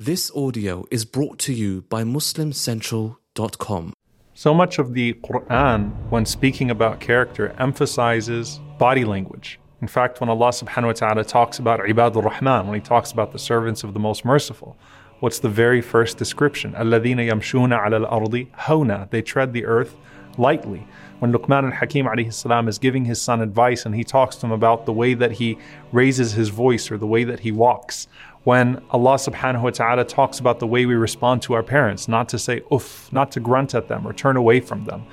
This audio is brought to you by MuslimCentral.com. So much of the Quran, when speaking about character, emphasizes body language. In fact, when Allah subhanahu wa ta'ala talks about Ibadur Rahman, when he talks about the servants of the most merciful, what's the very first description? Alladina yamshuna al-ardi huna. They tread the earth lightly. When Luqman al-Hakim alayhi salam is giving his son advice and he talks to him about the way that he raises his voice or the way that he walks when Allah subhanahu wa ta'ala talks about the way we respond to our parents, not to say uff, not to grunt at them or turn away from them.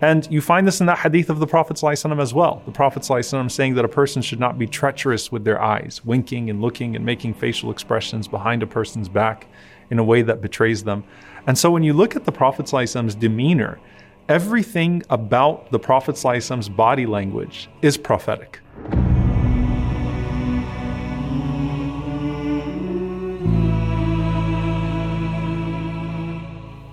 And you find this in that hadith of the Prophet ﷺ as well. The Prophet ﷺ saying that a person should not be treacherous with their eyes, winking and looking and making facial expressions behind a person's back in a way that betrays them. And so when you look at the Prophet ﷺ's demeanor, everything about the Prophet ﷺ's body language is prophetic.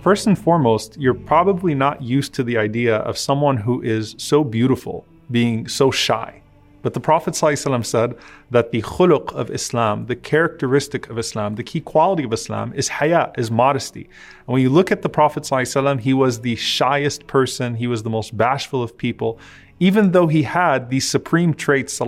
First and foremost, you're probably not used to the idea of someone who is so beautiful being so shy. But the Prophet ﷺ said that the khuluq of Islam, the characteristic of Islam, the key quality of Islam is haya, is modesty. And when you look at the Prophet ﷺ, he was the shyest person, he was the most bashful of people even though he had these supreme traits. So,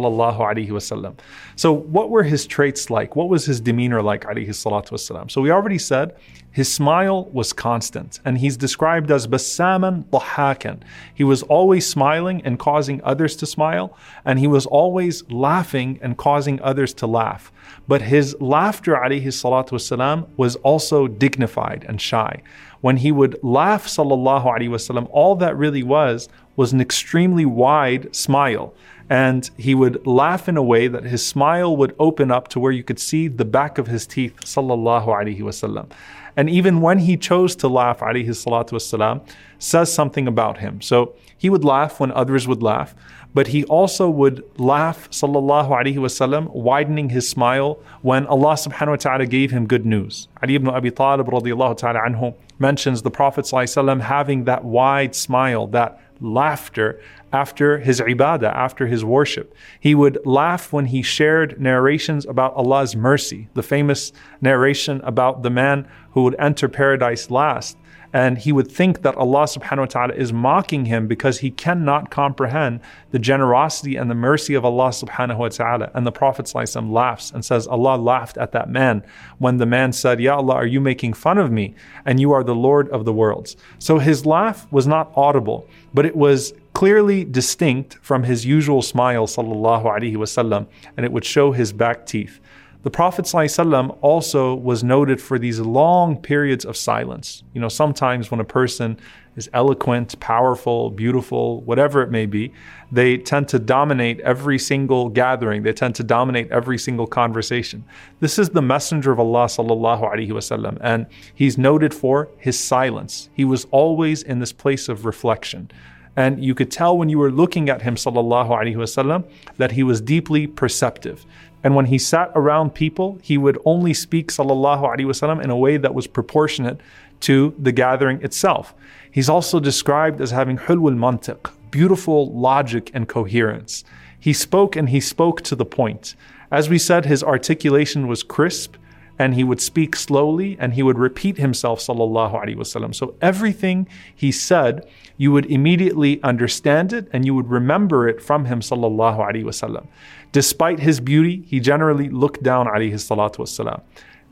what were his traits like? What was his demeanor like? So, we already said his smile was constant, and he's described as basaman dahakan. He was always smiling and causing others to smile, and he was always laughing and causing others to laugh. But his laughter, alaihi salatu wasallam, was also dignified and shy. When he would laugh, sallallahu alaihi wasallam, all that really was was an extremely wide smile. And he would laugh in a way that his smile would open up to where you could see the back of his teeth, sallallahu alaihi wasallam. And even when he chose to laugh, alayhi salatu wasalam, says something about him. So he would laugh when others would laugh, but he also would laugh, sallallahu alaihi wasallam, widening his smile when Allah subhanahu wa ta'ala gave him good news. Ali ibn Abi Talib radiallahu ta'ala anhu mentions the Prophet sallallahu having that wide smile, that laughter after his ibadah, after his worship. He would laugh when he shared narrations about Allah's mercy, the famous narration about the man who would enter paradise last. And he would think that Allah subhanahu wa ta'ala is mocking him because he cannot comprehend the generosity and the mercy of Allah subhanahu wa ta'ala. And the Prophet laughs and says, Allah laughed at that man when the man said, Ya Allah, are you making fun of me? And you are the Lord of the worlds. So his laugh was not audible, but it was clearly distinct from his usual smile, sallallahu alaihi wasallam, and it would show his back teeth. The Prophet ﷺ also was noted for these long periods of silence. You know, sometimes when a person is eloquent, powerful, beautiful, whatever it may be, they tend to dominate every single gathering. They tend to dominate every single conversation. This is the Messenger of Allah wasallam, and he's noted for his silence. He was always in this place of reflection. And you could tell when you were looking at him, sallallahu alaihi wasallam, that he was deeply perceptive. And when he sat around people, he would only speak sallallahu alaihi wasallam in a way that was proportionate to the gathering itself. He's also described as having hulwul mantiq, beautiful logic and coherence. He spoke and he spoke to the point. As we said, his articulation was crisp and he would speak slowly and he would repeat himself sallallahu alaihi wasallam so everything he said you would immediately understand it and you would remember it from him sallallahu alaihi wasallam despite his beauty he generally looked down alaihi salatu wasallam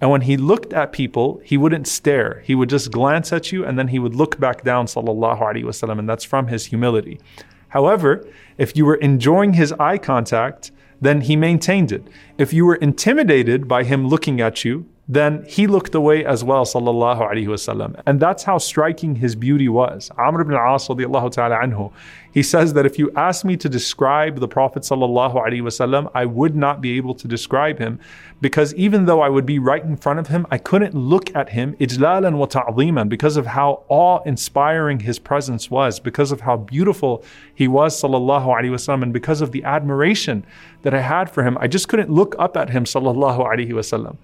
and when he looked at people he wouldn't stare. He would just glance at you and then he would look back down sallallahu alaihi wasallam and that's from his humility. However if you were enjoying his eye contact then he maintained it. If you were intimidated by him looking at you, then he looked away as well, sallallahu alaihi wasallam. And that's how striking his beauty was. Amr ibn radiallahu ta'ala anhu, he says that if you ask me to describe the Prophet sallallahu alaihi wasallam, I would not be able to describe him because even though I would be right in front of him, I couldn't look at him ijlalan wa ta'ziman because of how awe-inspiring his presence was, because of how beautiful he was sallallahu alaihi wasallam, and because of the admiration that I had for him, I just couldn't look up at him sallallahu alaihi wasallam.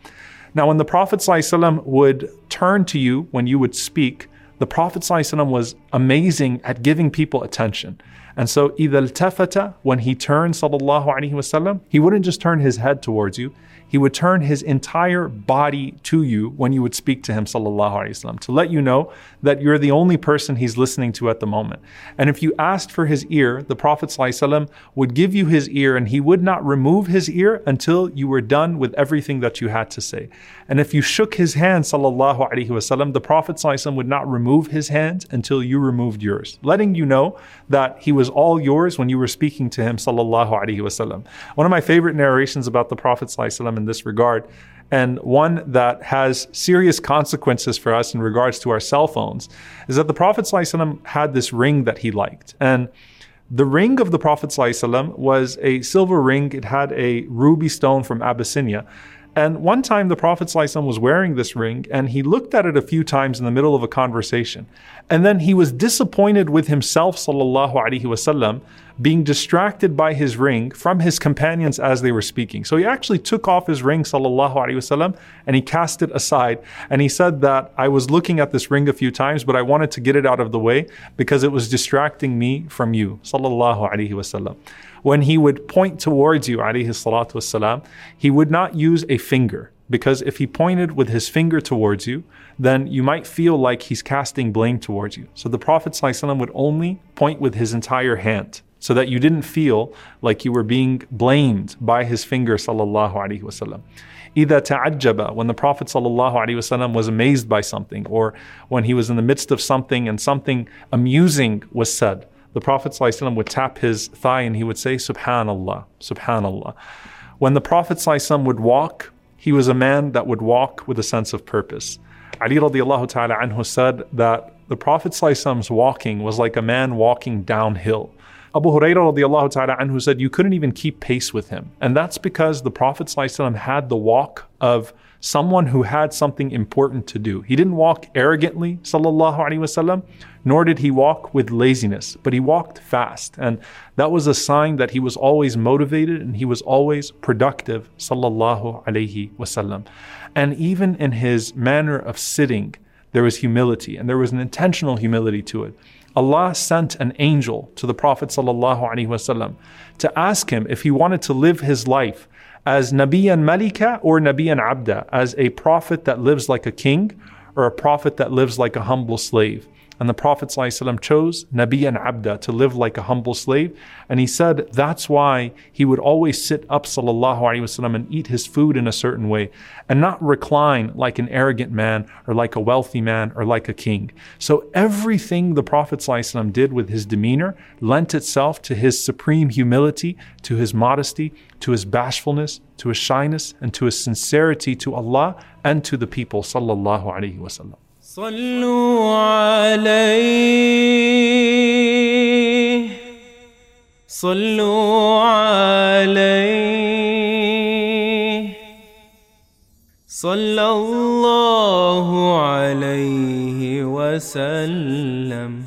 Now, when the Prophet ﷺ would turn to you when you would speak, the Prophet ﷺ was amazing at giving people attention. And so, إِذَا الْتَفَتَ When he turned, sallallahu alaihi wasallam, he wouldn't just turn his head towards you, he would turn his entire body to you when you would speak to him, sallallahu alaihi wasallam, to let you know that you're the only person he's listening to at the moment. And if you asked for his ear, the Prophet ﷺ would give you his ear and he would not remove his ear until you were done with everything that you had to say. And if you shook his hand, sallallahu alaihi wasallam, the Prophet ﷺ would not remove his hand until you removed yours, letting you know that he was all yours when you were speaking to him, sallallahu alaihi wasallam. One of my favorite narrations about the Prophet ﷺ in this regard and one that has serious consequences for us in regards to our cell phones is that the Prophet ﷺ had this ring that he liked. And the ring of the Prophet ﷺ was a silver ring, it had a ruby stone from Abyssinia. And one time the Prophet ﷺ was wearing this ring and he looked at it a few times in the middle of a conversation. And then he was disappointed with himself, sallallahu alaihi wasallam, being distracted by his ring from his companions as they were speaking. So he actually took off his ring, sallallahu alaihi wasallam, and he cast it aside. And he said that I was looking at this ring a few times, but I wanted to get it out of the way because it was distracting me from you, sallallahu alaihi wasallam when he would point towards you, alayhi salatu wasalam, he would not use a finger. Because if he pointed with his finger towards you, then you might feel like he's casting blame towards you. So the Prophet would only point with his entire hand so that you didn't feel like you were being blamed by his finger sallallahu alaihi wasallam. إذا تعجب when the Prophet sallallahu alaihi wasallam was amazed by something or when he was in the midst of something and something amusing was said the Prophet ﷺ would tap his thigh and he would say, Subhanallah, Subhanallah. When the Prophet ﷺ would walk, he was a man that would walk with a sense of purpose. Ali radiallahu ta'ala anhu said that the Prophet ﷺ's walking was like a man walking downhill. Abu Hurairah radiallahu ta'ala anhu said you couldn't even keep pace with him. And that's because the Prophet ﷺ had the walk of someone who had something important to do. He didn't walk arrogantly, sallallahu alaihi wasallam, nor did he walk with laziness, but he walked fast. And that was a sign that he was always motivated and he was always productive, sallallahu alaihi wasallam. And even in his manner of sitting, there was humility and there was an intentional humility to it. Allah sent an angel to the Prophet wasallam to ask him if he wanted to live his life as Nabiyan Malika or Nabiyan Abda, as a prophet that lives like a king or a prophet that lives like a humble slave. And the Prophet ﷺ chose Nabi and Abda to live like a humble slave. And he said that's why he would always sit up وسلم, and eat his food in a certain way and not recline like an arrogant man or like a wealthy man or like a king. So everything the Prophet ﷺ did with his demeanor lent itself to his supreme humility, to his modesty, to his bashfulness, to his shyness, and to his sincerity to Allah and to the people. Sallallahu Alaihi Wasallam. صلوا عليه. صلوا عليه. صلى الله عليه وسلم.